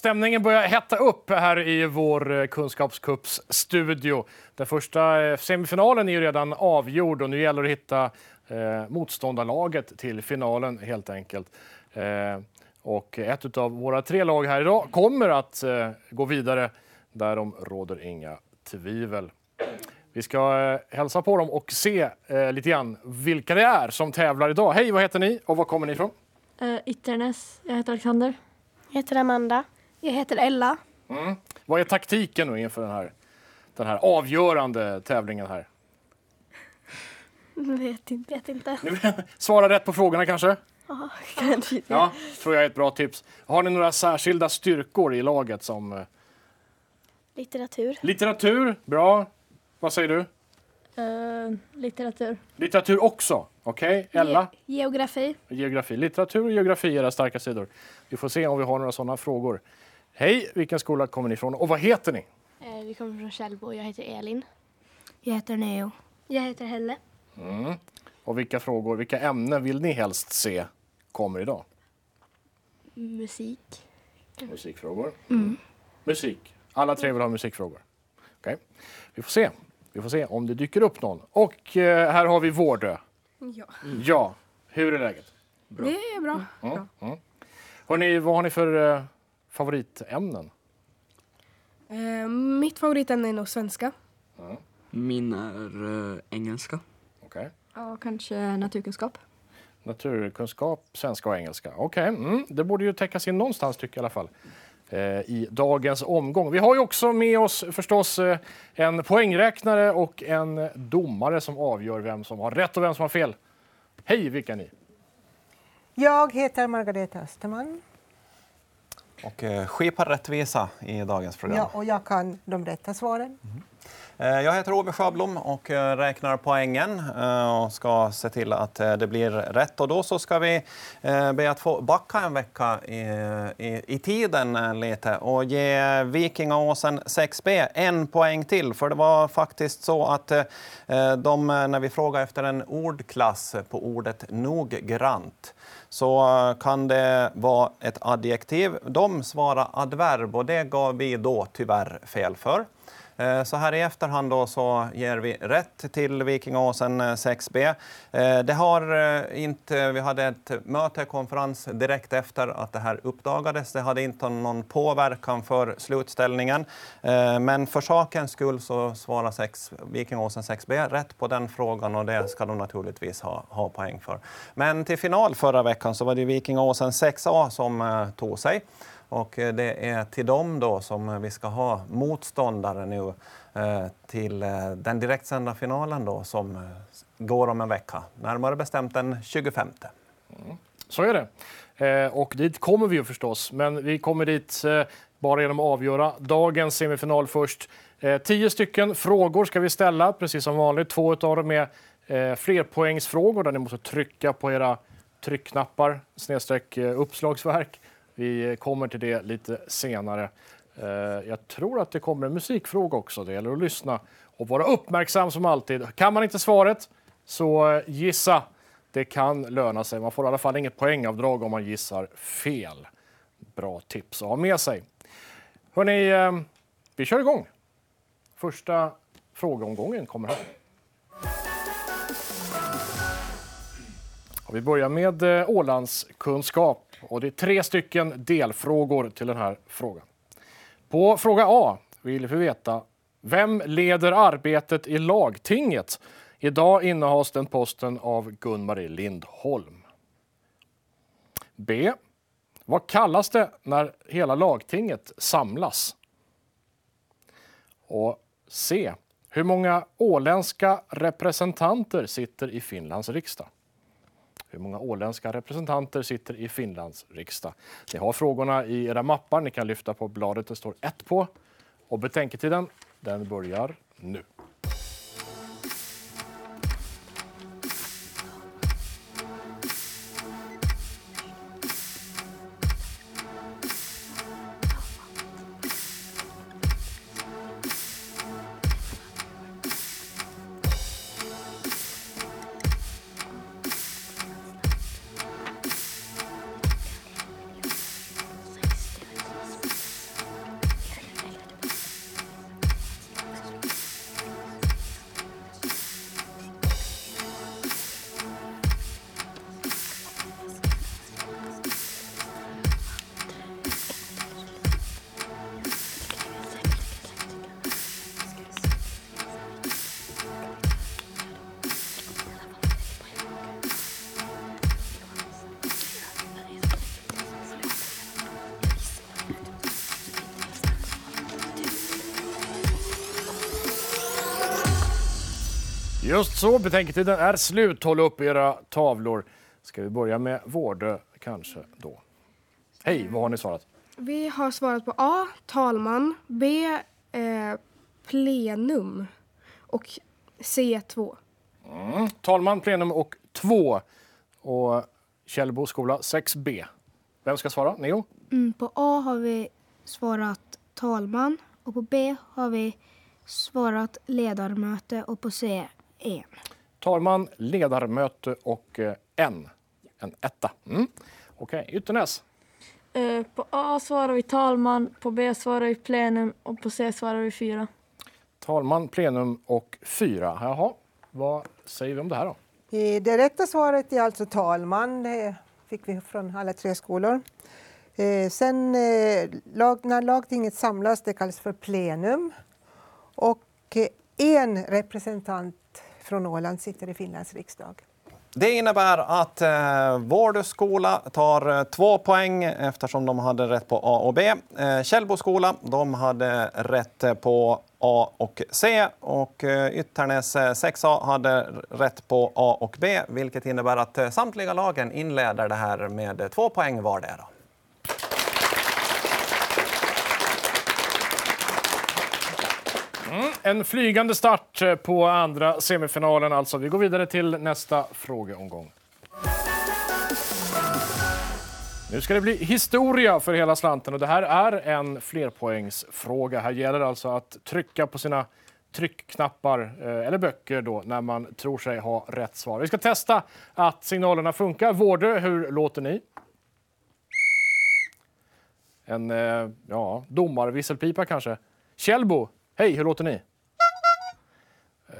stämningen börjar hetta upp här i vår eh, kunskapscupsstudio. Den första eh, semifinalen är ju redan avgjord och nu gäller det att hitta eh, motståndarlaget till finalen helt enkelt. Eh, och ett av våra tre lag här idag kommer att eh, gå vidare. Därom råder inga tvivel. Vi ska eh, hälsa på dem och se eh, lite grann vilka det är som tävlar idag. Hej, vad heter ni och var kommer ni ifrån? Uh, Ytternäs. Jag heter Alexander. Jag heter Amanda. Jag heter Ella. Mm. Vad är taktiken nu inför den här, den här avgörande tävlingen här? Vet inte. Vet inte. Svara rätt på frågorna kanske? Ja, kanske. Ja, tror jag är ett bra tips. Har ni några särskilda styrkor i laget som eh, Litteratur. litteratur? Bra. Vad säger du? Uh, litteratur. Litteratur också. Okej, Ella? Ge geografi. Geografi. Litteratur och geografi är era starka sidor. Vi får se om vi har några sådana frågor. Hej, vilken skola kommer ni ifrån och vad heter ni? Eh, vi kommer från Källbo jag heter Elin. Jag heter Neo. Jag heter Helle. Mm. Och vilka frågor, vilka ämnen vill ni helst se kommer idag? Musik. Musikfrågor. Musik. Alla tre vill ha musikfrågor. Okej. Vi får se. Vi får se om det dyker upp någon. Och eh, här har vi Vårdö. Ja. Ja, hur är läget? Det är bra. Mm. Mm. Hörrni, vad har ni för eh, favoritämnen? Eh, mitt favoritämne är nog svenska. Min är eh, engelska. Okej. Ja, kanske naturkunskap. Naturkunskap, svenska och engelska. Okej, mm. det borde ju täckas in någonstans tycker jag i alla fall. Eh, I dagens omgång. Vi har ju också med oss förstås eh, en poängräknare och en domare som avgör vem som har rätt och vem som har fel. Hej, vilka är ni? Jag heter Margareta Österman Och eh, skipar rättvisa i dagens program. ja, och jag kan de rätta svaren. Eh, Jag heter Ove Sjöblom och eh, räknar poängen eh, och ska se till att det blir rätt. Och då så ska vi be att få backa en vecka i, i, i tiden lite och ge Vikingaåsen 6B en poäng till. För det var faktiskt så att de, när vi frågade efter en ordklass på ordet noggrant så eh, kan det vara ett adjektiv. De svarar adverb och det gav vi då tyvärr fel för. Eh, så här i efterhand då så ger vi rätt till Vikingaåsen 6B. Eh, eh, det har inte, vi hade ett möte, konferens direkt efter att det här uppdagades. Det hade inte någon påverkan för slutställningen. Men för sakens skull så svarar sex, Vikingaåsen 6B rätt på den frågan och det ska de naturligtvis ha, ha poäng för. Men till final förra veckan så var det Vikingaåsen 6A som tog sig. Och eh, det är till dem då som vi ska ha motståndare nu eh, till eh, den direktsända finalen då som går om en vecka. Närmare bestämt den 25. Mm. Så är det. Och dit kommer vi ju förstås, men vi kommer dit bara genom att avgöra dagens semifinal först. Tio stycken frågor ska vi ställa, precis som vanligt. Två av dem är flerpoängsfrågor där ni måste trycka på era tryckknappar snedstreck uppslagsverk. Vi kommer till det lite senare. Eh, jag tror att det kommer en musikfråga också. Det gäller att lyssna och vara uppmärksam som alltid. Kan man inte svaret så gissa. Det kan löna sig. Man får i alla fall inget poängavdrag om man gissar fel. Bra tips att ha med sig. Hörrni, eh, vi kör igång. Första frågeomgången kommer här. Och vi börjar med eh, Ålandskunskap. Och det är tre stycken delfrågor till den här frågan. På fråga A vill vi veta vem leder arbetet i lagtinget? Idag innehas den posten av Gun-Marie Lindholm. B. Vad kallas det när hela lagtinget samlas? Och C. Hur många åländska representanter sitter i Finlands riksdag? Hur många åländska representanter sitter i Finlands riksdag? Ni har frågorna i era mappar. Ni kan lyfta på bladet det står ett på. Och betänketiden, den börjar nu. Betänketiden är slut. Håll upp era tavlor. Ska vi börja med Vårdö kanske då? Hej, vad har ni svarat? Vi har svarat på A. Talman. B. Eh, plenum. Och C. 2. Talman, plenum och 2. Och Källbo skola 6B. Vem ska svara? Neo? Mm, på A har vi svarat talman och på B har vi svarat ledarmöte och på C en. Talman, ledarmöte och eh, en. En etta. Mm. Okej, Ytternäs. Eh, på A svarar vi talman, på B svarar vi plenum och på C svarar vi fyra. Talman, plenum och fyra. Jaha, vad säger vi om det här då? Det rätta svaret är alltså talman. Det fick vi från alla tre skolor. Eh, Sen när lagtinget samlas, det kallas för plenum. Och en representant från Åland sitter i Finlands riksdag. Det innebär att eh, Vårdö skola tar eh, två poäng eftersom de hade rätt på A och B. Eh, Källbo skola de hade rätt på A och C och eh, Ytternäs eh, 6A hade rätt på A och B vilket innebär att eh, samtliga lagen inleder det här med eh, två poäng vardera. Mm. En flygande start eh, på andra semifinalen. Alltså. Vi går vidare till nästa frågeomgång. Nu ska det bli historia för hela slanten. Och det här är en flerpoängsfråga. Här gäller det alltså att trycka på sina tryckknappar eh, eller böcker då, när man tror sig ha rätt svar. Vi ska testa att signalerna funkar. Vårdö, hur låter ni? En eh, ja, domarvisselpipa kanske. Kjellbo, hej, hur låter ni? Eh,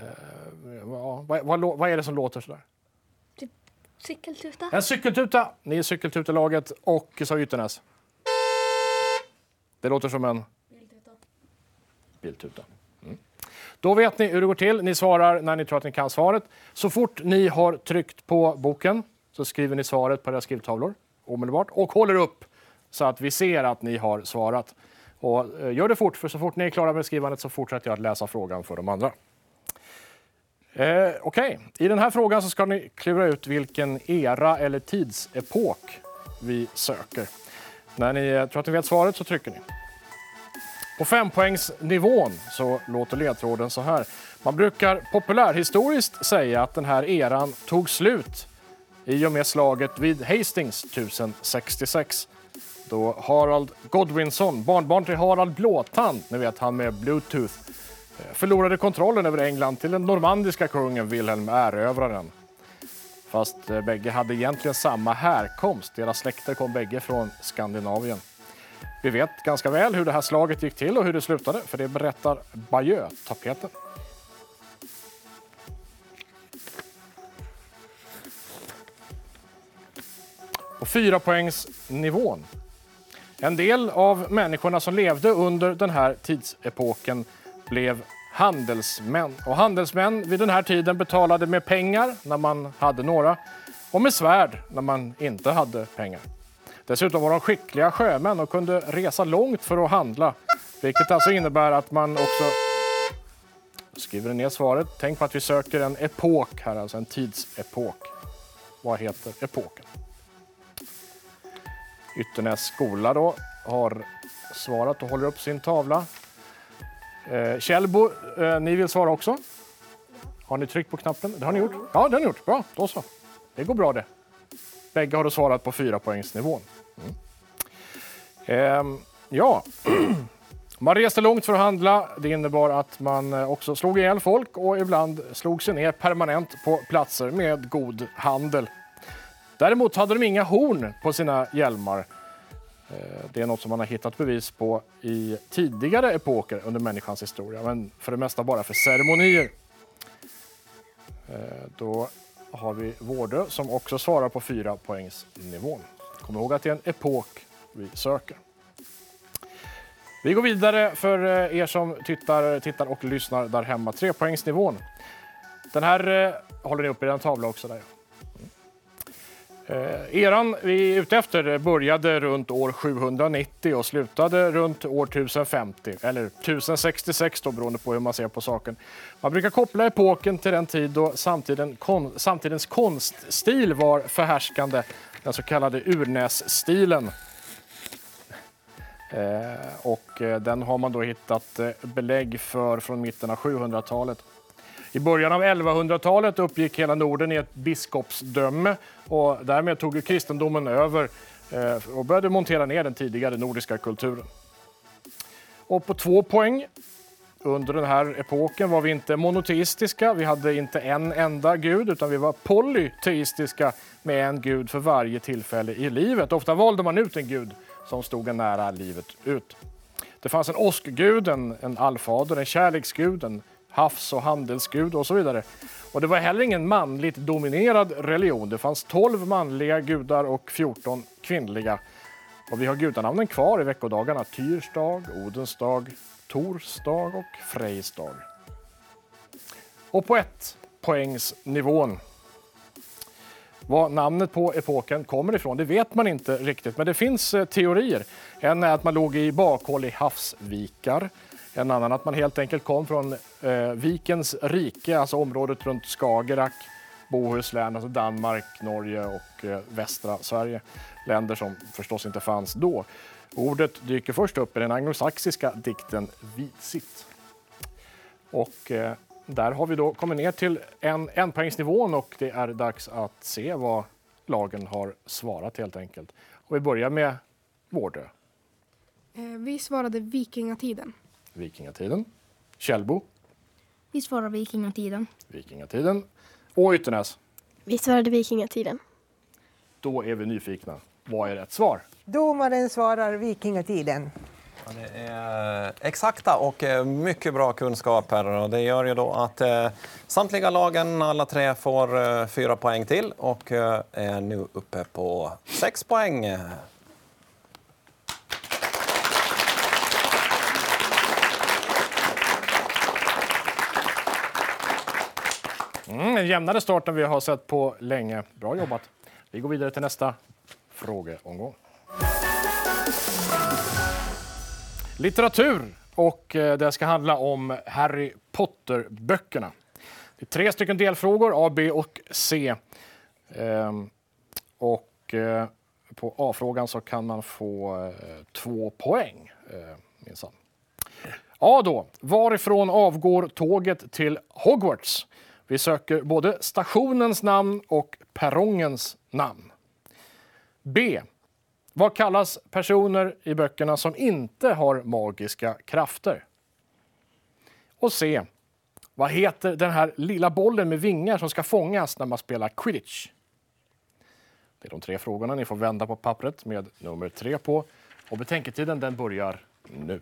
ja, vad, vad, vad är det som låter sådär? Cykeltuta. En cykeltuta. Ni är cykeltutelaget och sa Ytternäs. Det låter som en... Biltuta. Mm. Då vet ni hur det går till. Ni svarar när ni tror att ni kan svaret. Så fort ni har tryckt på boken så skriver ni svaret på era skrivtavlor omedelbart och håller upp så att vi ser att ni har svarat. Och eh, gör det fort, för så fort ni är klara med skrivandet så fortsätter jag att läsa frågan för de andra. Eh, Okej, i den här frågan så ska ni klura ut vilken era eller tidsepok vi söker. När ni eh, tror att ni vet svaret så trycker ni. På fempoängsnivån så låter ledtråden så här. Man brukar populärhistoriskt säga att den här eran tog slut i och med slaget vid Hastings 1066 då Harald Godwinson, barnbarn till Harald Blåtand, ni vet han med bluetooth, eh, förlorade kontrollen över England till den normandiska kungen Wilhelm Erövraren. Fast eh, bägge hade egentligen samma härkomst. Deras släkter kom bägge från Skandinavien. Vi vet ganska väl hur det här slaget gick till och hur det slutade, för det berättar Bayeux-tapeten. Och fyra poängsnivån. En del av människorna som levde under den här tidsepoken blev handelsmän. Och handelsmän vid den här tiden betalade med pengar när man hade några och med svärd när man inte hade pengar. Dessutom var de skickliga sjömän och kunde resa långt för att handla. Vilket alltså innebär att man också skriver ner svaret. Tänk på att vi söker en epok här, alltså en tidsepok. Vad heter epoken? Ytternäs skola då har svarat och håller upp sin tavla. Eh, Källbo, eh, ni vill svara också? Har ni tryckt på knappen? Det har ni gjort? Ja, det har ni gjort. Bra, då så. Det går bra det. Bägge har då svarat på fyra poängsnivån. Mm. Eh, ja, man reste långt för att handla. Det innebar att man eh, också slog ihjäl folk och ibland slog sig ner permanent på platser med god handel. Däremot hade de inga horn på sina hjälmar. Eh, det är något som man har hittat bevis på i tidigare epoker under människans historia, men för det mesta bara för ceremonier. Eh, då har vi Vårdö som också svarar på fyra poängsnivån. Kom ihåg att det är en epok vi söker. Vi går vidare för eh, er som tittar, tittar och lyssnar där hemma. Trepoängsnivån. Den här håller ni upp i den tavla också. Där. Eh, eran vi är ute efter började runt år 790 och slutade runt år 1050, eller 1066 då, beroende på hur man ser på saken. Man brukar koppla epoken till den tid då samtiden, kon, samtidens konststil var förhärskande, den så kallade urnässtilen. Eh, och eh, den har man då hittat eh, belägg för från mitten av 700-talet. I början av 1100-talet uppgick hela Norden i ett biskopsdöme och därmed tog kristendomen över eh, och började montera ner den tidigare nordiska kulturen. Och på två poäng under den här epoken var vi inte monoteistiska. Vi hade inte en enda gud, utan vi var polyteistiska med en gud för varje tillfälle i livet. Ofta valde man ut en gud som stod en nära livet ut. Det fanns en åskgud, en, en allfader, en kärleksgud, en havs och handelsgud och så vidare. Och det var heller ingen manligt dominerad religion. Det fanns 12 manliga gudar och 14 kvinnliga. Och vi har gudanamnen kvar i veckodagarna. Tyrs dag, Odens dag, Tors dag och Frejs dag. Och på ett poängsnivån. Var namnet på epoken kommer ifrån det vet man inte riktigt, men det finns eh, teorier. En är att man låg i bakhåll i havsvikar. En annan att man helt enkelt kom från eh, Vikens rike, alltså området runt Skagerrak, Bohuslän, alltså Danmark, Norge och eh, västra Sverige. Länder som förstås inte fanns då. Ordet dyker först upp i den anglosaxiska dikten Visit. Och eh, där har vi då kommit ner till en enpoängsnivån och det är dags att se vad lagen har svarat helt enkelt. Och vi börjar med Vårdö, eh, vi svarade vikingatiden vikingatiden. Källbo, Vi svarar vikingatiden. vikingatiden. Och Ytternäs. Vi svarade vikingatiden. Då är vi nyfikna. Vad är rätt svar? Domaren svarar vikingatiden. Ja, det är exakta och eh, mycket bra kunskaper. Och det gör ju då att eh, samtliga lagen, alla tre, får eh, fyra poäng till och är nu uppe på sex poäng. Mm, en jämnare start än vi har sett på länge. Bra jobbat. Vi går vidare till nästa frågeomgång. Litteratur. Och eh, det ska handla om Harry Potter-böckerna. Det är tre stycken delfrågor, A, B och C. Ehm, och eh, på A-frågan så kan man få eh, två poäng, eh, minsann. A då. Varifrån avgår tåget till Hogwarts? Vi söker både stationens namn och perrongens namn. B. Vad kallas personer i böckerna som inte har magiska krafter? Och C. Vad heter den här lilla bollen med vingar som ska fångas när man spelar quidditch? Det är de tre frågorna. Ni får vända på pappret med nummer tre på. Och betänketiden den börjar nu.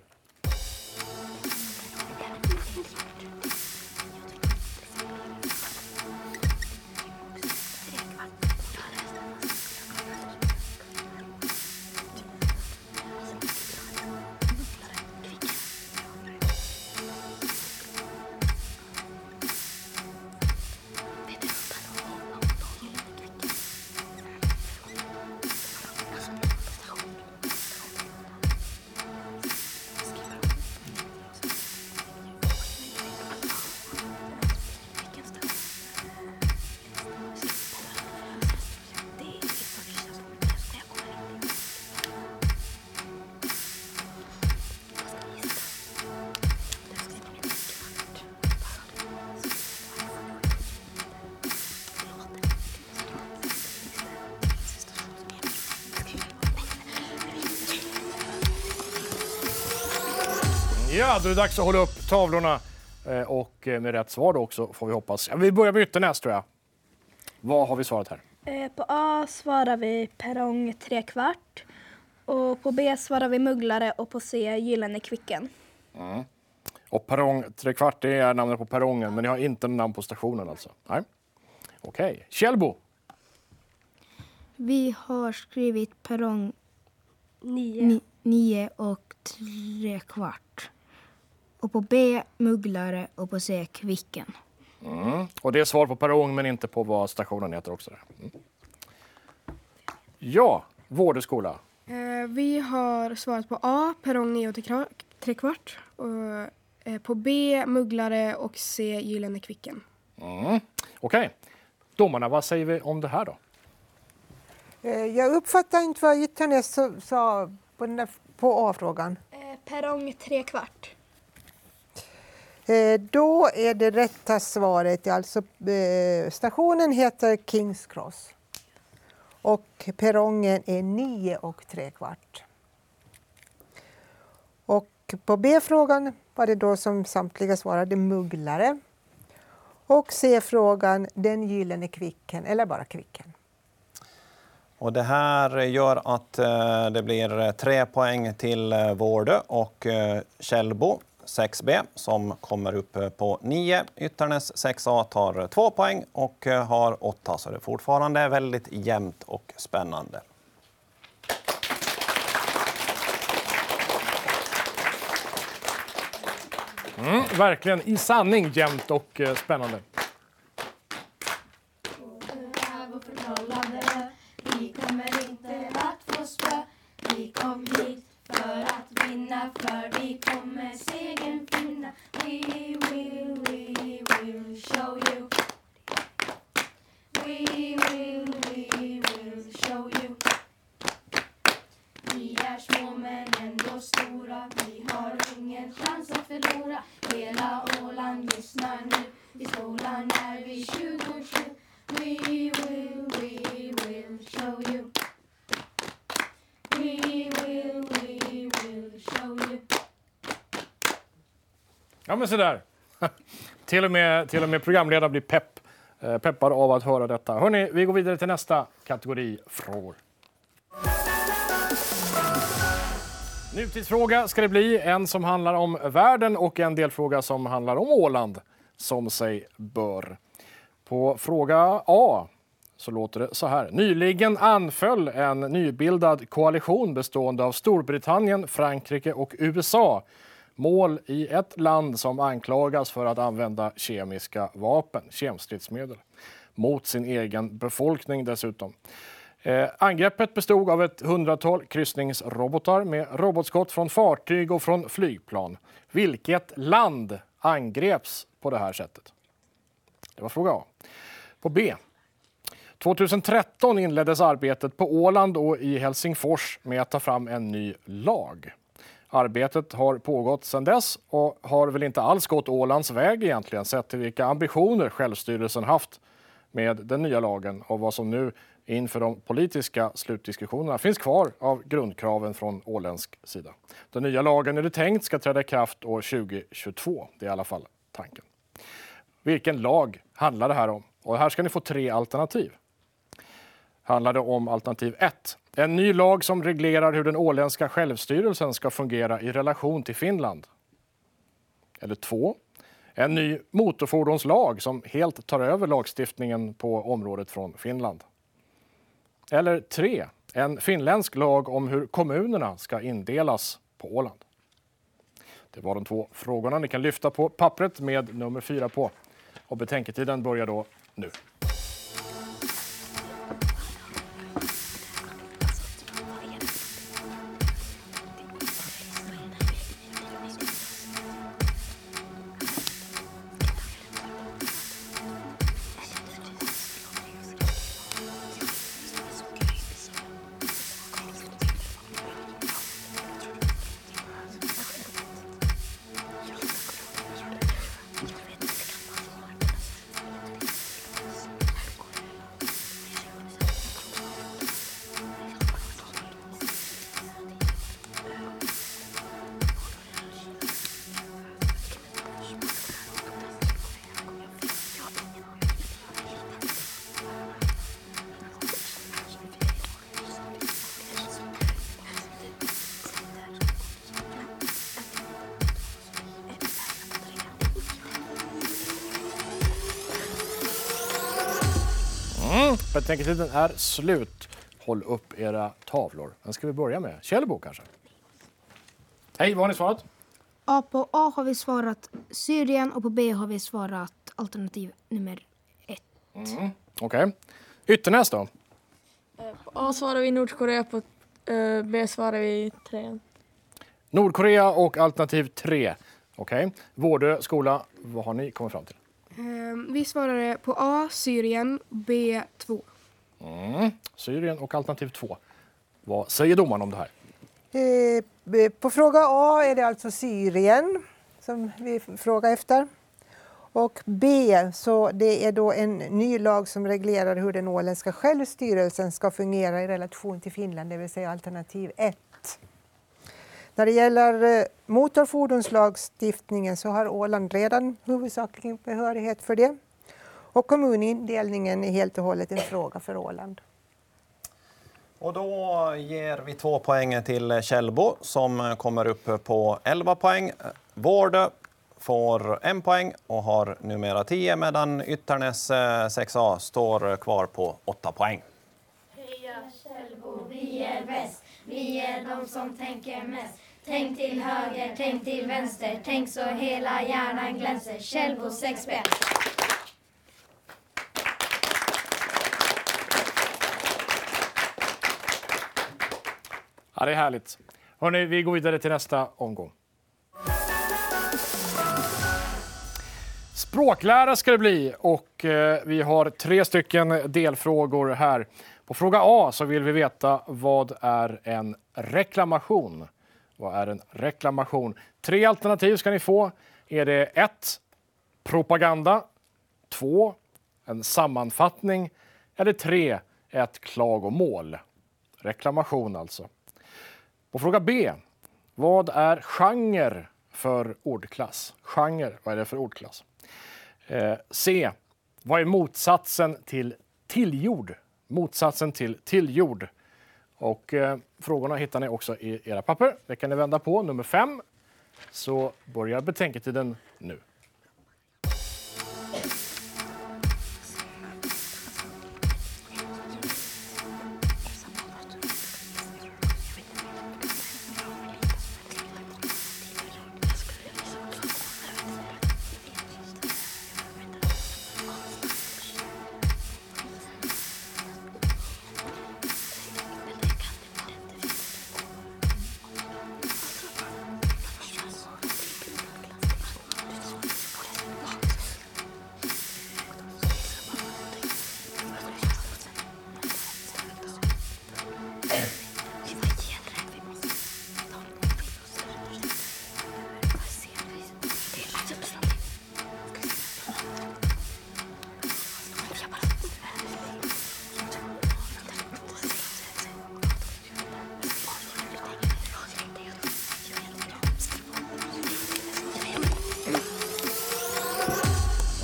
Ja, då är det dags att hålla upp tavlorna. Eh, Och eh, med rätt svar då också, får vi hoppas. Vi börjar med Ytternäs, tror jag. Vad har vi svarat här? Eh, På A svarar vi perrong tre kvart. Och på B svarar vi mugglare och på C gyllene kvicken. Och perrong trekvart, det är namnet på perrongen, men ni har inte namn på stationen alltså? Nej. Okej. Källbo. Vi har skrivit perrong Nio. ni, nio och tre kvart. Och på B mugglare och på C kvicken. Och det är svar på perrong, men inte på vad stationen heter också. Mm. Ja, Vårdeskola. Eh, vi har svarat på A, perrong 9 och tre- kvart. Och, eh, på B, mugglare och C, Gyllene Kvicken. Mm. Okej. Domarna, vad säger vi om det här då? Eh, Jag uppfattar inte vad Ytternes sa- på, på A-frågan. Eh, perrong tre kvart. Eh, då är det rätta svaret, alltså eh, stationen heter Kings Cross. Och perrongen är nio och tre kvart. Och på B-frågan var det då som samtliga svarade mugglare. Och C-frågan den gyllene kvicken, eller bara kvicken. Och det här gör att eh, det blir tre poäng till Vårdö och Källbo 6B som kommer upp eh, på 9. Ytternäs 6A tar två poäng och eh, har åtta, så det är fortfarande väldigt jämnt och spännande. Mm, verkligen i sanning jämnt och eh, spännande. Vi kommer inte att få spö Vi kom hit för att vinna För vi kommer We will, we will show you. We will, we will show you. Vi är små men ändå stora. Vi har ingen chans att förlora. Hela Åland lyssnar I skolan vi 27 We will, we will show you Ja, men sådär. till, och med, till och med programledaren blir pepp, eh, peppad av att höra detta. Hörrni, vi går vidare till nästa kategori frågor. Nutidsfråga ska det bli. En som handlar om världen och en delfråga som handlar om Åland, som sig bör. På fråga A så låter det så här. Nyligen anföll en nybildad koalition bestående av Storbritannien, Frankrike och USA mål i ett land som anklagas för att använda kemiska vapen, kemstridsmedel, mot sin egen befolkning dessutom. Eh, angreppet bestod av ett hundratal kryssningsrobotar med robotskott från fartyg och från flygplan. Vilket land angreps på det här sättet? Det var fråga A. På B. 2013 inleddes arbetet på Åland och i Helsingfors med att ta fram en ny lag. Arbetet har pågått sedan dess och har väl inte alls gått Ålands väg egentligen sett till vilka ambitioner självstyrelsen haft med den nya lagen och vad som nu inför de politiska slutdiskussionerna finns kvar av grundkraven från åländsk sida. Den nya lagen är det tänkt ska träda i kraft år 2022. Det är i alla fall tanken. Vilken lag handlar det här om? Och här ska ni få tre alternativ handlade om alternativ 1. En ny lag som reglerar hur den åländska självstyrelsen ska fungera i relation till Finland. Eller 2. En ny motorfordonslag som helt tar över lagstiftningen på området från Finland. Eller 3. En finländsk lag om hur kommunerna ska indelas på Åland. Det var de två frågorna. Ni kan lyfta på pappret med nummer 4 på. Och betänketiden börjar då nu. Betänketiden är slut. Håll upp era tavlor. Den ska vi börja med. Kjellbo kanske? Hej, vad har ni svarat? A på A har vi svarat Syrien och på B har vi svarat alternativ nummer ett. Mm. Okej. Ytternäs då? På A svarar vi Nordkorea, på eh, B svarar vi trean. Nordkorea och alternativ 3. Okej. Vårdö skola, vad har ni kommit fram till? Eh, vi svarade på A, Syrien, B, 2. Mm. Syrien och alternativ 2. Vad säger domaren om det här? Eh, eh, På fråga A är det alltså Syrien som vi frågar efter. Och B, så det är då en ny lag som reglerar hur den åländska självstyrelsen ska fungera i relation till Finland, det vill säga alternativ 1. När det gäller eh, motorfordonslagstiftningen så har Åland redan huvudsakligen behörighet för det. Och kommunindelningen är helt och hållet en fråga för Åland. Och då ger vi två poäng till Källbo som kommer upp på 11 poäng. Vårdö får en poäng och har numera 10 medan Ytternäs eh, 6A står kvar på 8 poäng. Heja Källbo, vi är bäst. Vi är de som tänker mest. Tänk till höger, tänk till vänster. Tänk så hela hjärnan glänser. Källbo 6B. Ja, det är härligt. Hörrni, vi går vidare till nästa omgång. Språklära ska det bli och eh, vi har tre stycken delfrågor här. På fråga A så vill vi veta vad är en reklamation? Vad är en reklamation? Tre alternativ ska ni få. Är det 1. Propaganda. 2. En sammanfattning. Eller 3. Ett klagomål. Reklamation alltså. På fråga B. Vad är genre för ordklass? Genre, vad är det för ordklass? Eh, C. Vad är motsatsen till tillgjord? Motsatsen till tillgjord. Och eh, frågorna hittar ni också i era papper. Det kan ni vända på. Nummer 5. Så börjar betänketiden nu.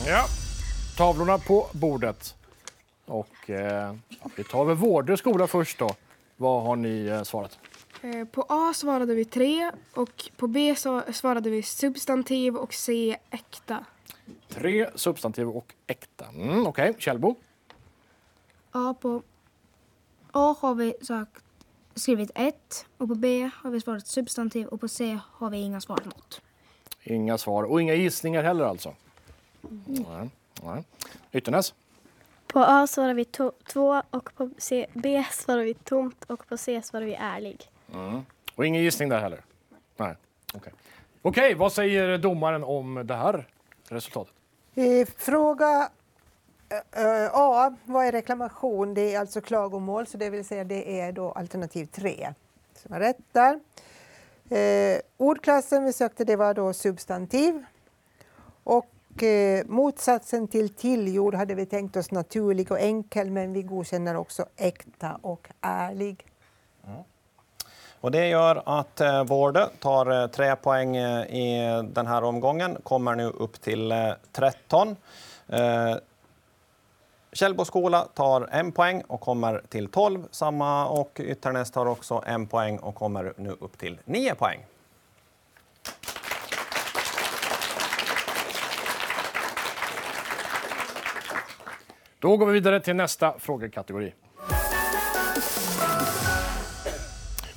Ja, tavlorna på bordet. Och eh, ja, vi tar väl Vårdö skola först då. Vad har ni eh, svarat? Eh, på A svarade vi 3 och på B så svarade vi substantiv och C äkta. Tre substantiv och äkta. Mm, Okej, Kjellbo. A på A har vi sagt, skrivit ett och på B har vi svarat substantiv och på C har vi inga svar något. Inga svar och inga gissningar heller alltså. Nej, nej. Ytternäs. På A svarar vi to- två och på C, B svarar vi tomt och på C svarar vi ärlig. Mm. Och ingen gissning där heller? Nej. Okej, Okej, vad säger domaren om det här resultatet? Eh, Fråga eh, eh, A, vad är reklamation? Det är alltså klagomål, så det vill säga det är då alternativ 3 som är rätt där. Eh, ordklassen vi sökte det var då substantiv. Och Eh, motsatsen till tillgjord hade vi tänkt oss naturlig och enkel, men vi godkänner också äkta och ärlig. Mm. Och det gör att eh, Vårdö tar eh, tre poäng i den här omgången, kommer nu upp till 13. Källboskola skola tar en poäng och kommer till 12. Samma och Ytternäs tar också en poäng och kommer nu upp till 9 poäng. Då går vi vidare till nästa frågekategori.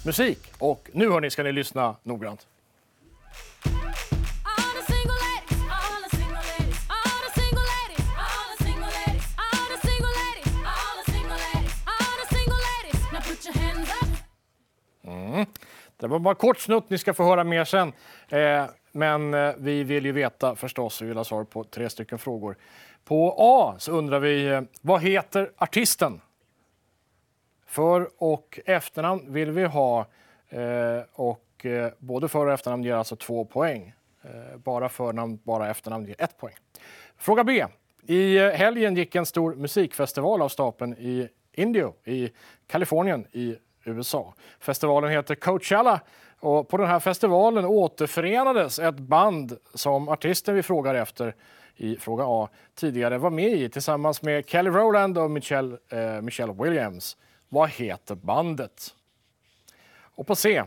Musik. Och nu hörni ska ni lyssna noggrant. Mm. Det var bara kort snutt, ni ska få höra mer sen. Eh, men eh, vi vill ju veta förstås, vi vill ha svar på tre stycken frågor. På A så undrar vi, eh, vad heter artisten? För och efternamn vill vi ha eh, och både för och efternamn ger alltså två poäng. Bara förnamn, bara efternamn ger ett poäng. Fråga B. I helgen gick en stor musikfestival av stapeln i Indio i Kalifornien i USA. Festivalen heter Coachella och på den här festivalen återförenades ett band som artisten vi frågar efter i fråga A tidigare var med i tillsammans med Kelly Rowland och Michelle, eh, Michelle Williams. Vad heter bandet? Och på C.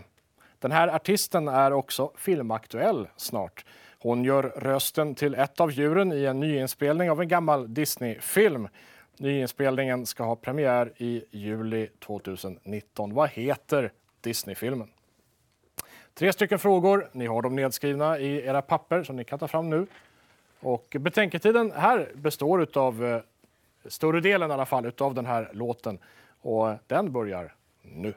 Den här artisten är också filmaktuell snart. Hon gör rösten till ett av djuren i en nyinspelning av en gammal Disney-film. Nyinspelningen ska ha premiär i juli 2019. Vad heter Disney-filmen? Tre stycken frågor. Ni har dem nedskrivna i era papper som ni kan ta fram nu. Och betänketiden här består av eh, större delen i alla fall utav den här låten och den börjar nu.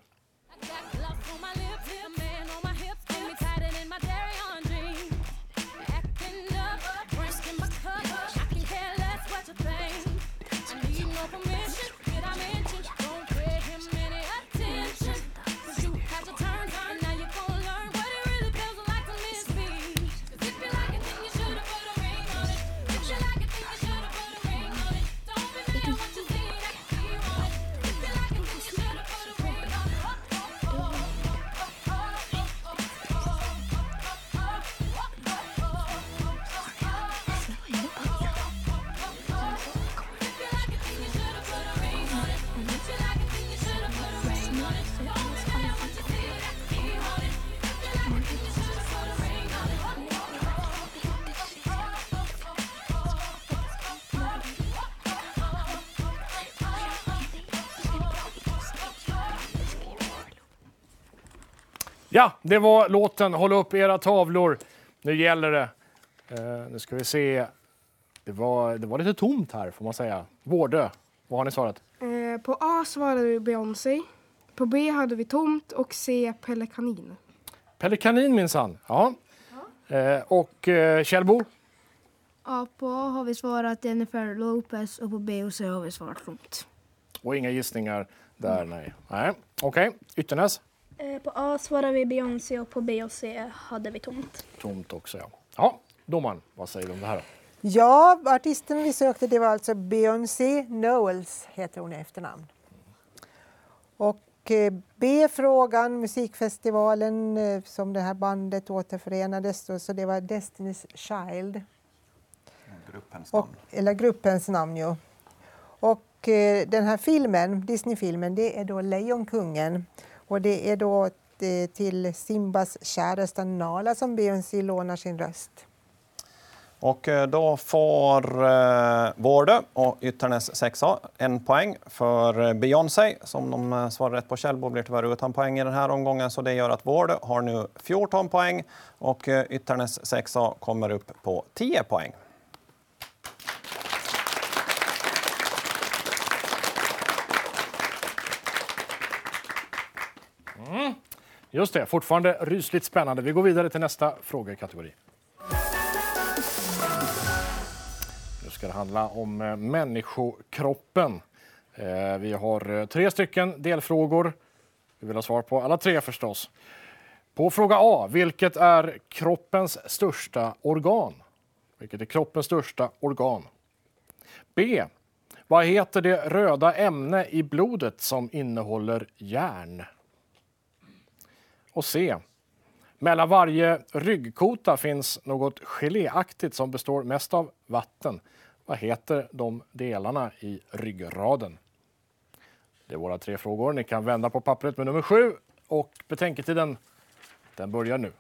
Ja, det var låten. Håll upp era tavlor. Nu gäller det. Uh, nu ska vi se. Det var, det var lite tomt här får man säga. Vårdö, vad har ni svarat? Eh, på A svarade vi Beyoncé. På B hade vi tomt och C Pelle Kanin. Pelle Kanin minsann. Ja. Uh, och uh, Kjellbo? Ja, på A har vi svarat Jennifer Lopez och på B och C har vi svarat tomt. Och inga gissningar där, nej. nej. Okej, okay. Ytternäs? Eh, på A svarade vi Beyoncé och på B och C hade vi tomt. Tomt också, ja. Ja, domaren, vad säger du om det här? Då? Ja, artisten vi sökte det var alltså Beyoncé Knowles, heter hon i efternamn. Och eh, B-frågan, musikfestivalen eh, som det här bandet återförenades då, så det var Destiny's Child. Gruppens namn. Och, eller gruppens namn, ju. Och den här filmen, Disney-filmen, det är då Lejonkungen. Och det är då eh, till Simbas käresta Nala som Beyoncé lånar sin röst. Och eh, då får eh, Vårdö och Ytternäs 6A en poäng för eh, Beyoncé. Som de svarar rätt på Kjellbo blir tyvärr utan poäng i den här omgången. Så det gör att Vårdö har nu 14 poäng och Ytternäs 6A kommer upp på 10 poäng. Just det, fortfarande rysligt spännande. Vi går vidare till nästa frågekategori. Nu ska det handla om eh, människokroppen. Eh, vi har eh, tre stycken delfrågor. Vi vill ha svar på alla tre förstås. På fråga A, vilket är kroppens största organ? Vilket är kroppens största organ? B. Vad heter det röda ämne i blodet som innehåller järn? Och C. Mellan varje ryggkota finns något geléaktigt som består mest av vatten. Vad heter de delarna i ryggraden? Det är våra tre frågor. Ni kan vända på pappret med nummer sju och betänketiden den börjar nu.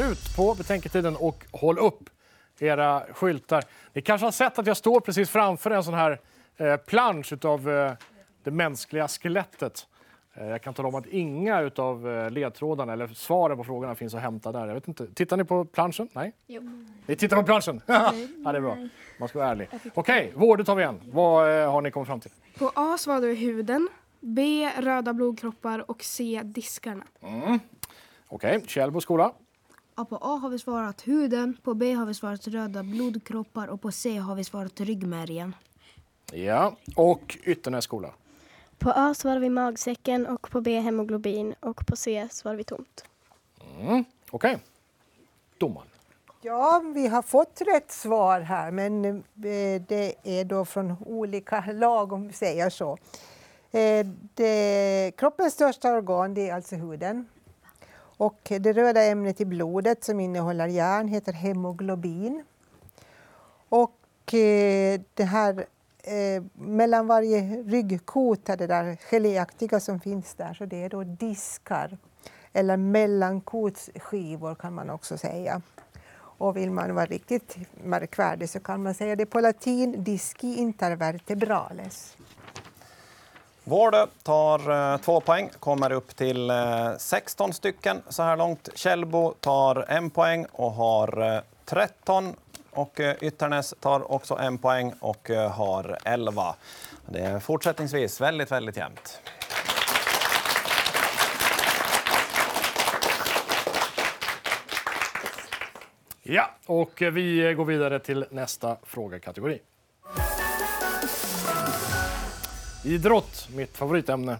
Slut på betänketiden och håll upp era skyltar. Ni kanske har sett att jag står precis framför en sån här eh, plansch av eh, det mänskliga skelettet. Eh, jag kan tala om att inga av eh, ledtrådarna eller svaren på frågorna finns att hämta där. Jag vet inte. Tittar ni på planschen? Nej? Jo. Ni tittar på planschen? ja, det är bra. Man ska vara ärlig. Okej, Vård tar vi igen. Vad har ni kommit fram till? På A svarade vi huden, B röda blodkroppar och C diskarna. Mm. Okej, Källbo skola. Ja, på A har vi svarat huden, på B har vi svarat röda blodkroppar och på C har vi svarat ryggmärgen. Ja, och Ytternäs skola. På A svarar vi magsäcken och på B hemoglobin och på C svarar vi tomt. Mm. Okej. Domaren. Ja, vi har fått rätt svar här, men eh, det är då från olika lag om vi säger så. Eh, Det, kroppens största organ det är alltså huden. Och det röda ämnet i blodet som innehåller järn heter hemoglobin. Och eh, det här eh, mellan varje ryggkota, det där geléaktiga som finns där, så det är då diskar. Eller mellankotsskivor kan man också säga. Och vill man vara riktigt märkvärdig så kan man säga det på latin disci intervertebrales. Vårdö tar eh, två poäng, kommer upp till eh, 16 stycken så här långt. Källbo tar en poäng och har eh, 13. Och eh, Ytternäs tar också en poäng och eh, har 11. Det är fortsättningsvis väldigt, väldigt jämnt. Ja, och eh, vi går vidare till nästa frågekategori. Idrott, mitt favoritämne.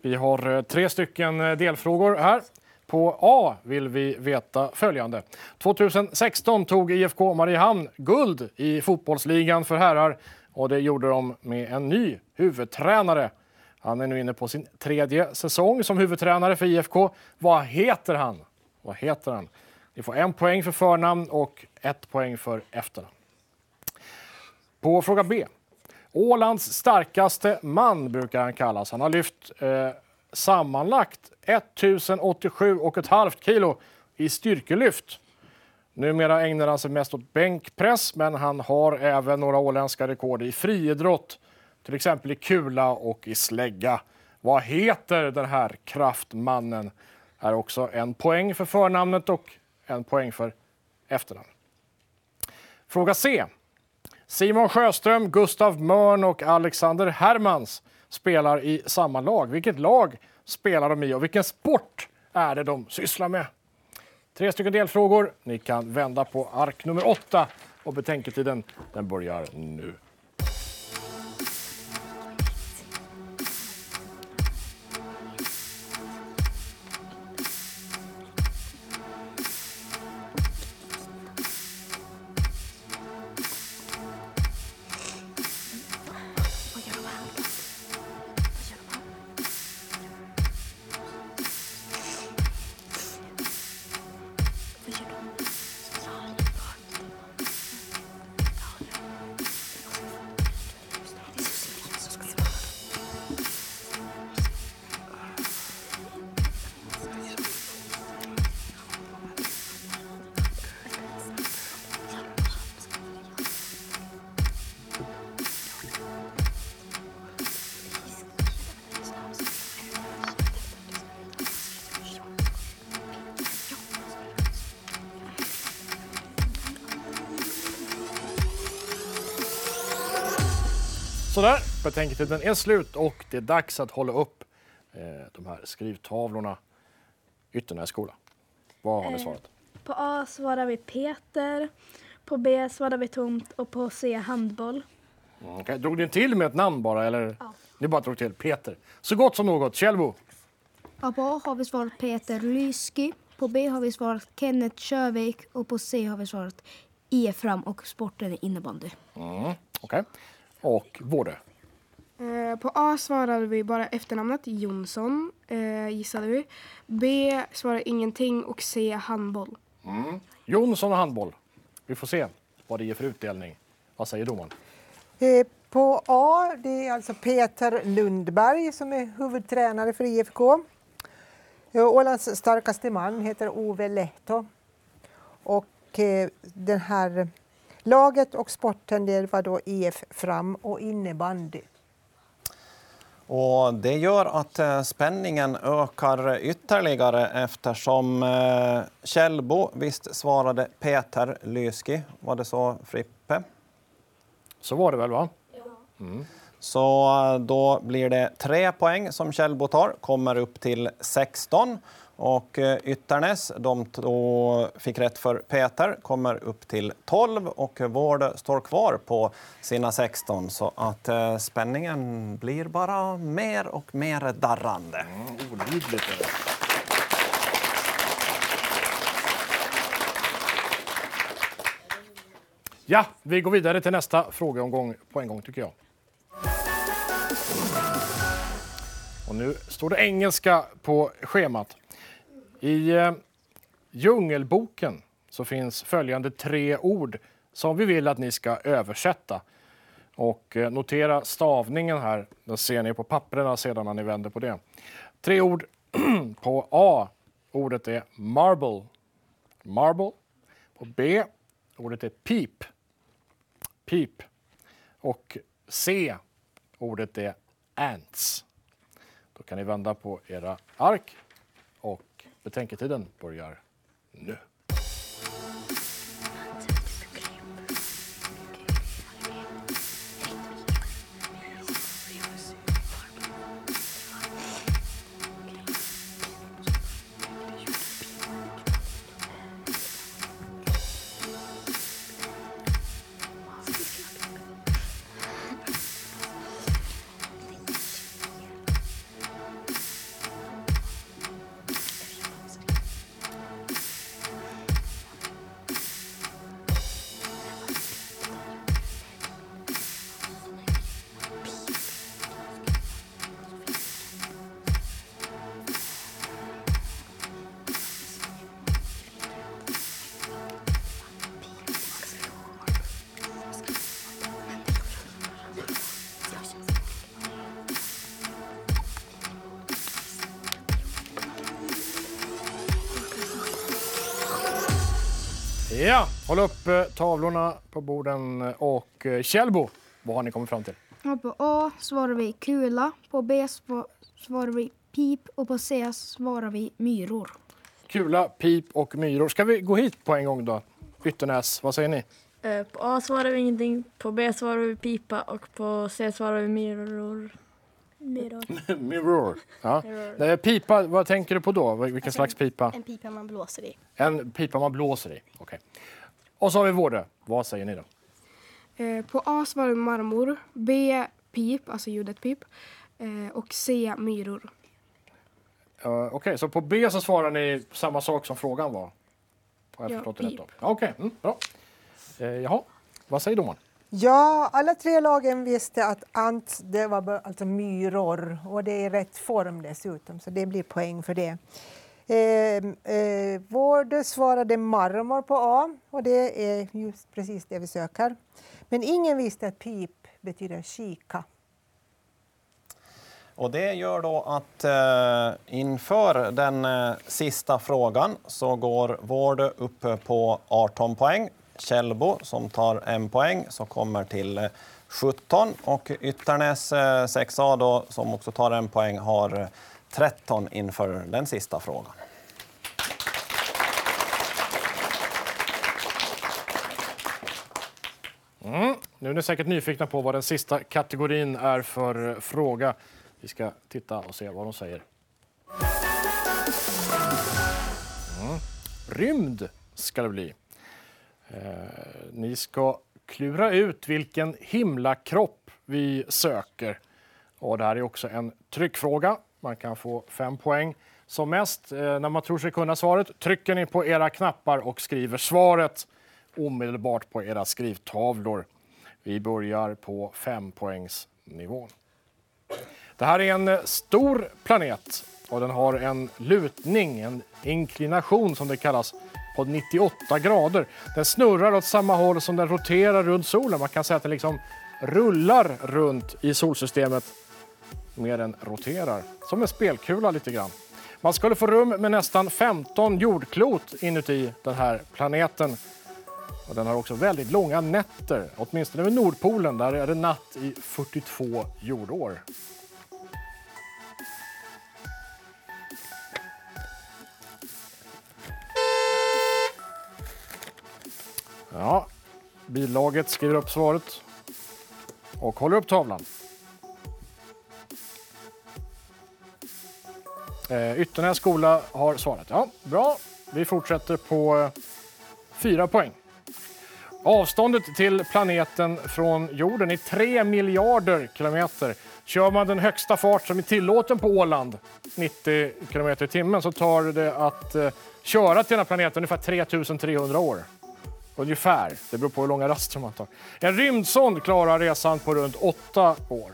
Vi har eh, tre stycken eh, delfrågor här. På A vill vi veta följande. 2016 tog IFK Mariehamn guld i fotbollsligan för herrar och det gjorde de med en ny huvudtränare. Han är nu inne på sin tredje säsong som huvudtränare för IFK. Vad heter han? Vad heter han? Ni får en poäng för förnamn och ett poäng för efternamn. På fråga B. Ålands starkaste man brukar han kallas. Han har lyft eh, sammanlagt 1087,5 kilo i styrkelyft. Numera ägnar han sig mest åt bänkpress, men han har även några åländska rekord i friidrott, till exempel i kula och i slägga. Vad heter den här kraftmannen? Är också en poäng för förnamnet och en poäng för efternamn. Fråga C. Simon Sjöström, Gustav Mörn och Alexander Hermans spelar i samma lag. Vilket lag spelar de i och vilken sport är det de sysslar med? Tre stycken delfrågor. Ni kan vända på ark nummer åtta och betänketiden den börjar nu. Betänketiden är slut och det är dags att hålla upp eh, de här skrivtavlorna. Ytternäs skola. Vad har ni Eh. svarat? På A svarar vi Peter, på B svarar vi tomt och på C handboll. Mm, okej. Drog ni till med ett namn bara eller? Ja. Ni bara drog till Peter. Så gott som något. Källbo. Ja, på A har vi svarat Peter Lyski, på B har vi svarat Kenneth Sjövik och på C har vi svarat Efram och sporten är innebandy. Mm, okej. Och Vårde. Eh, På A svarade vi bara efternamnet Jonsson, eh, gissade vi. B svarade ingenting och C handboll. Mm. Jonsson och handboll. Vi får se vad det ger för utdelning. Vad säger domaren? Eh, På A det är alltså Peter Lundberg som är huvudtränare för IFK. Eh, Ålands starkaste man heter Ove Lehto. Och eh, den här laget och sporten det var då IF Fram och innebandy. Och det gör att eh, spänningen ökar ytterligare eftersom eh, Källbo visst svarade Peter Lyski. Var det så, Frippe? Så var det väl, va? Så eh, då blir det tre poäng som Källbo tar, kommer upp till 16. Och eh, Ytternäs, de fick rätt för Peter, kommer upp till 12 och Vård står kvar på sina 16. Så att eh, spänningen blir bara mer och mer darrande. Olidligt det. Ja, vi går vidare till nästa frågeomgång på en gång tycker jag. Och nu står det engelska på schemat. I eh, Djungelboken så finns följande tre ord som vi vill att ni ska översätta. Och eh, notera stavningen här. Den ser ni på papperna sedan när ni vänder på det. Tre ord på A. Ordet är marble. Marble. På B. Ordet är peep. Peep. Och C. Ordet är ants. Då kan ni vända på era ark och betänketiden börjar nu. Ja, håll upp eh, tavlorna på borden och eh, Kjellbo, vad har ni kommit fram till? Och på A svarar vi kula, på B sva- svarar vi pip och på C svarar vi myror. Kula, pip och myror. Ska vi gå hit på en gång då? Ytternäs, vad säger ni? Eh, På A svarar vi ingenting, på B svarar vi pipa och på C svarar vi myror. Myror. Mirror. Ja. Eh, Pipa, vad tänker du på då? Vilken slags pipa? En pipa man blåser i. En pipa man blåser i. Okej. Och så har vi Vårdö. Vad säger ni då? Eh, på A svarar vi marmor, B pip, alltså ljudet pip eh, och C myror. Uh, Okej, så på B så svarar ni samma sak som frågan var? Har jag Ja, förstått det rätt då? Ja, Okej, mm, bra. Eh, jaha, vad säger domaren? Ja, alla tre lagen visste att ant, det var alltså myror och det är rätt form dessutom, så det blir poäng för det. Ehm, eh, eh, Vård svarade marmor på A och det är just precis det vi söker. Men ingen visste att pip betyder kika. Och det gör då att eh, inför den eh, sista frågan så går Vård upp på 18 poäng. Källbo som tar en poäng som kommer till eh, 17 och Ytternäs eh, 6A då, som också tar en poäng har eh, 13 inför den sista frågan. Mm. Nu är ni säkert nyfikna på vad den sista kategorin är för fråga. Vi ska titta och se vad de säger. Mm. Rymd ska det bli. Eh, ni ska klura ut vilken himlakropp vi söker. Och det här är också en tryckfråga. Man kan få fem poäng. Som mest, eh, när man tror sig kunna svaret, trycker ni på era knappar och skriver svaret omedelbart på era skrivtavlor. Vi börjar på fempoängsnivån. Det här är en eh, stor planet och den har en lutning, en inklination som det kallas, på 98 grader. Den snurrar åt samma håll som den roterar runt solen. Man kan säga att den liksom rullar runt i solsystemet mer än roterar. Som en spelkula lite grann. Man skulle få rum med nästan 15 jordklot inuti den här planeten. Och den har också väldigt långa nätter, åtminstone vid Nordpolen. Där är det natt i 42 jordår. Ja, billaget skriver upp svaret och håller upp tavlan. Eh, Ytternäs skola har svarat. Ja, bra. Vi fortsätter på eh, fyra poäng. Avståndet till planeten från jorden är 3 miljarder kilometer. Kör man den högsta fart som är tillåten på Åland, 90 kilometer i timmen, så tar det att eh, köra till den här planeten ungefär 3300 år. Ungefär. Det beror på hur långa raster man tar. En rymdsond klarar resan på runt åtta år.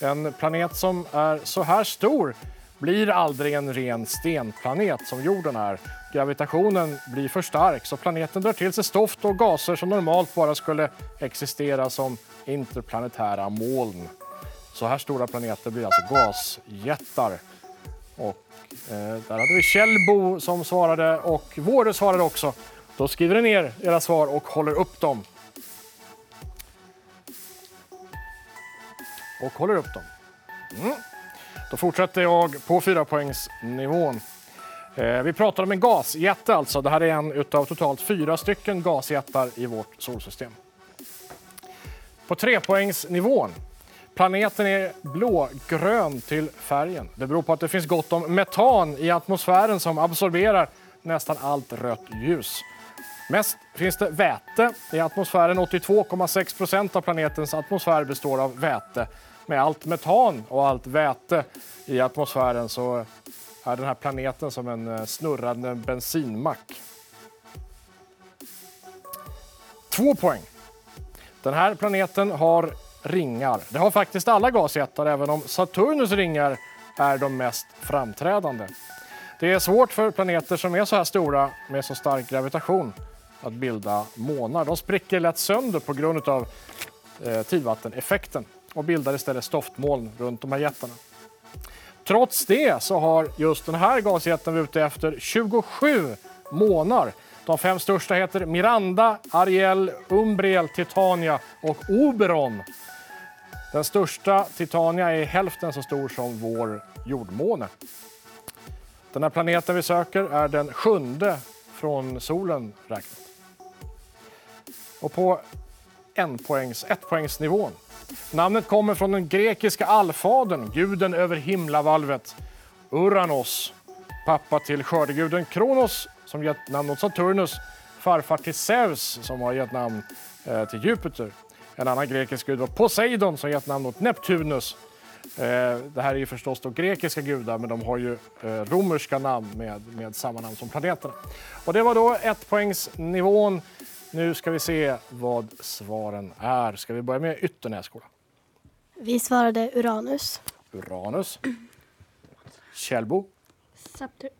En planet som är så här stor blir aldrig en ren stenplanet som jorden är. Gravitationen blir för stark så planeten drar till sig stoft och gaser som normalt bara skulle existera som interplanetära moln. Så här stora planeter blir alltså gasjättar. Och, eh, där hade vi Kjellbo som svarade och Vårde svarade också. Då skriver ni ner era svar och håller upp dem. Och håller upp dem. Mm. Då fortsätter jag på fyra poängsnivån. Eh, vi pratar om en gasjätte alltså. Det här är en utav totalt fyra stycken gasjättar i vårt solsystem. På trepoängsnivån. Planeten är blågrön till färgen. Det beror på att det finns gott om metan i atmosfären som absorberar nästan allt rött ljus. Mest finns det väte i atmosfären. 82,6 procent av planetens atmosfär består av väte. Med allt metan och allt väte i atmosfären så är den här planeten som en eh, snurrande bensinmack. Två poäng. Den här planeten har ringar. Det har faktiskt alla gasjättar, även om Saturnus ringar är de mest framträdande. Det är svårt för planeter som är så här stora med så stark gravitation att bilda månar. De spricker lätt sönder på grund av eh, tidvatteneffekten och bildar istället stoftmoln runt de här jättarna. Trots det så har just den här gasjätten vi är ute efter 27 månar. De fem största heter Miranda, Ariel, Umbriel, Titania och Oberon. Den största, Titania, är hälften så stor som vår jordmåne. Den här planeten vi söker är den sjunde från solen räknat. Och på en poängs, ett. Namnet kommer från den grekiska allfadern, guden över himlavalvet, Uranos, pappa till skördeguden Kronos som gett namn åt Saturnus, farfar till Zeus som har gett namn eh, till Jupiter. En annan grekisk gud var Poseidon som gett namn åt Neptunus. Eh, det här är ju förstås då grekiska gudar, men de har ju eh, romerska namn med, med samma namn som planeterna. Och det var då ett poängsnivån. Nu ska vi se vad svaren är. Ska vi börja med Ytternässkolan? Vi svarade Uranus. Uranus. Källbo. Satur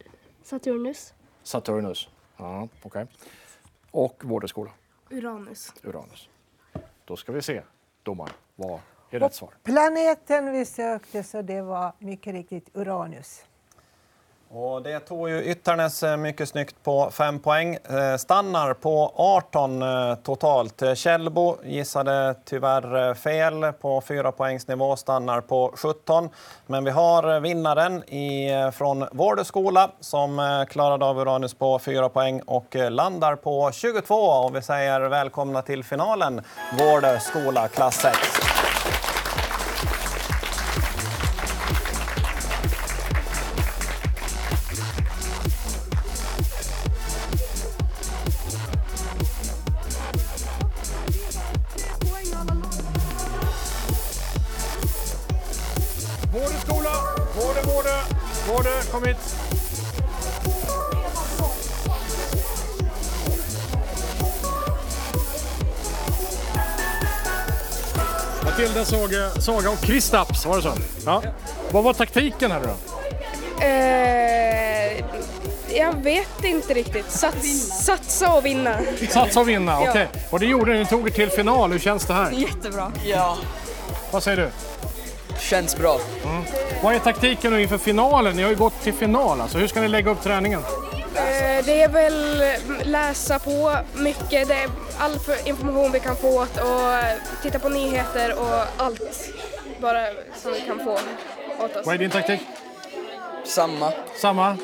Saturnus. Saturnus. Ja, okej. Och Vårdeskola. Uranus. Uranus. Då ska vi se, domaren. Vad är rätt svar? Planeten vi sökte så det var mycket riktigt Uranus. Och det tog ju Ytternäs eh, mycket snyggt på 5 poäng. Eh, stannar på 18 eh, totalt. Källbo gissade tyvärr fel på 4 poängsnivå, stannar på 17. Men vi har vinnaren i, från Vårdeskola som klarade av Uranus på 4 poäng och landar på 22. Och vi säger välkomna till finalen, Vårdeskola klass 6. Saga, och Kristaps, var det så? Ja. Vad var taktiken här då? Eh, jag vet inte riktigt. Sats, satsa och vinna. Satsa och vinna, Ja. okej. Och det gjorde ni, ni tog er till final. Hur känns det här? Jättebra. Ja. Vad säger du? Känns bra. Vad är taktiken nu inför finalen? Ni har ju gått till final. Alltså, hur ska ni lägga upp träningen? Eh, Det är väl läsa på mycket, det är all information vi kan få och titta på nyheter och allt bara som vi kan få åt oss. Vad är din taktik? Samma. Samma?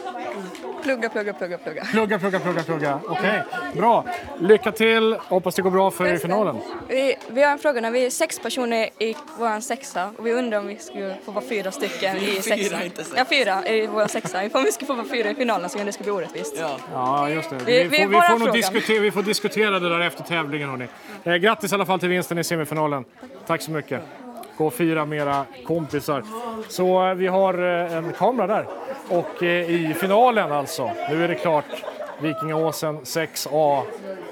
Plugga, plugga, plugga, plugga. Plugga, plugga, plugga, plugga. Okej, bra. Lycka till. Hoppas det går bra för er i finalen. Vi, vi har en fråga. När vi är sex personer i vår sexa och vi undrar om vi skulle få vara fyra stycken i fyra, sexan. inte sex. Ja, fyra i vår sexa. Om vi skulle få vara fyra i finalen så kan det skulle bli orättvist. Ja. Ja, just det. Vi- Vi, vi- får, vi, får nog diskutera, vi får diskutera det där efter tävlingen. Hörni. Eh, grattis i alla fall till vinsten i semifinalen. Tack så mycket. Och fira med era kompisar. Så eh, vi har eh, en kamera där. Och eh, i finalen alltså, nu är det klart. Vikingaåsen 6A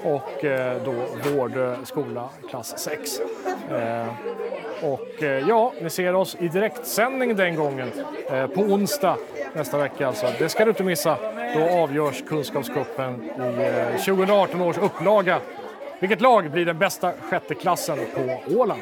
och då Vårdö skola klass 6. Och ja, ni ser oss i direktsändning den gången på onsdag nästa vecka alltså. Det ska du inte missa. Då avgörs Kunskapscupen i 2018 års upplaga. Vilket lag blir den bästa sjätteklassen på Åland?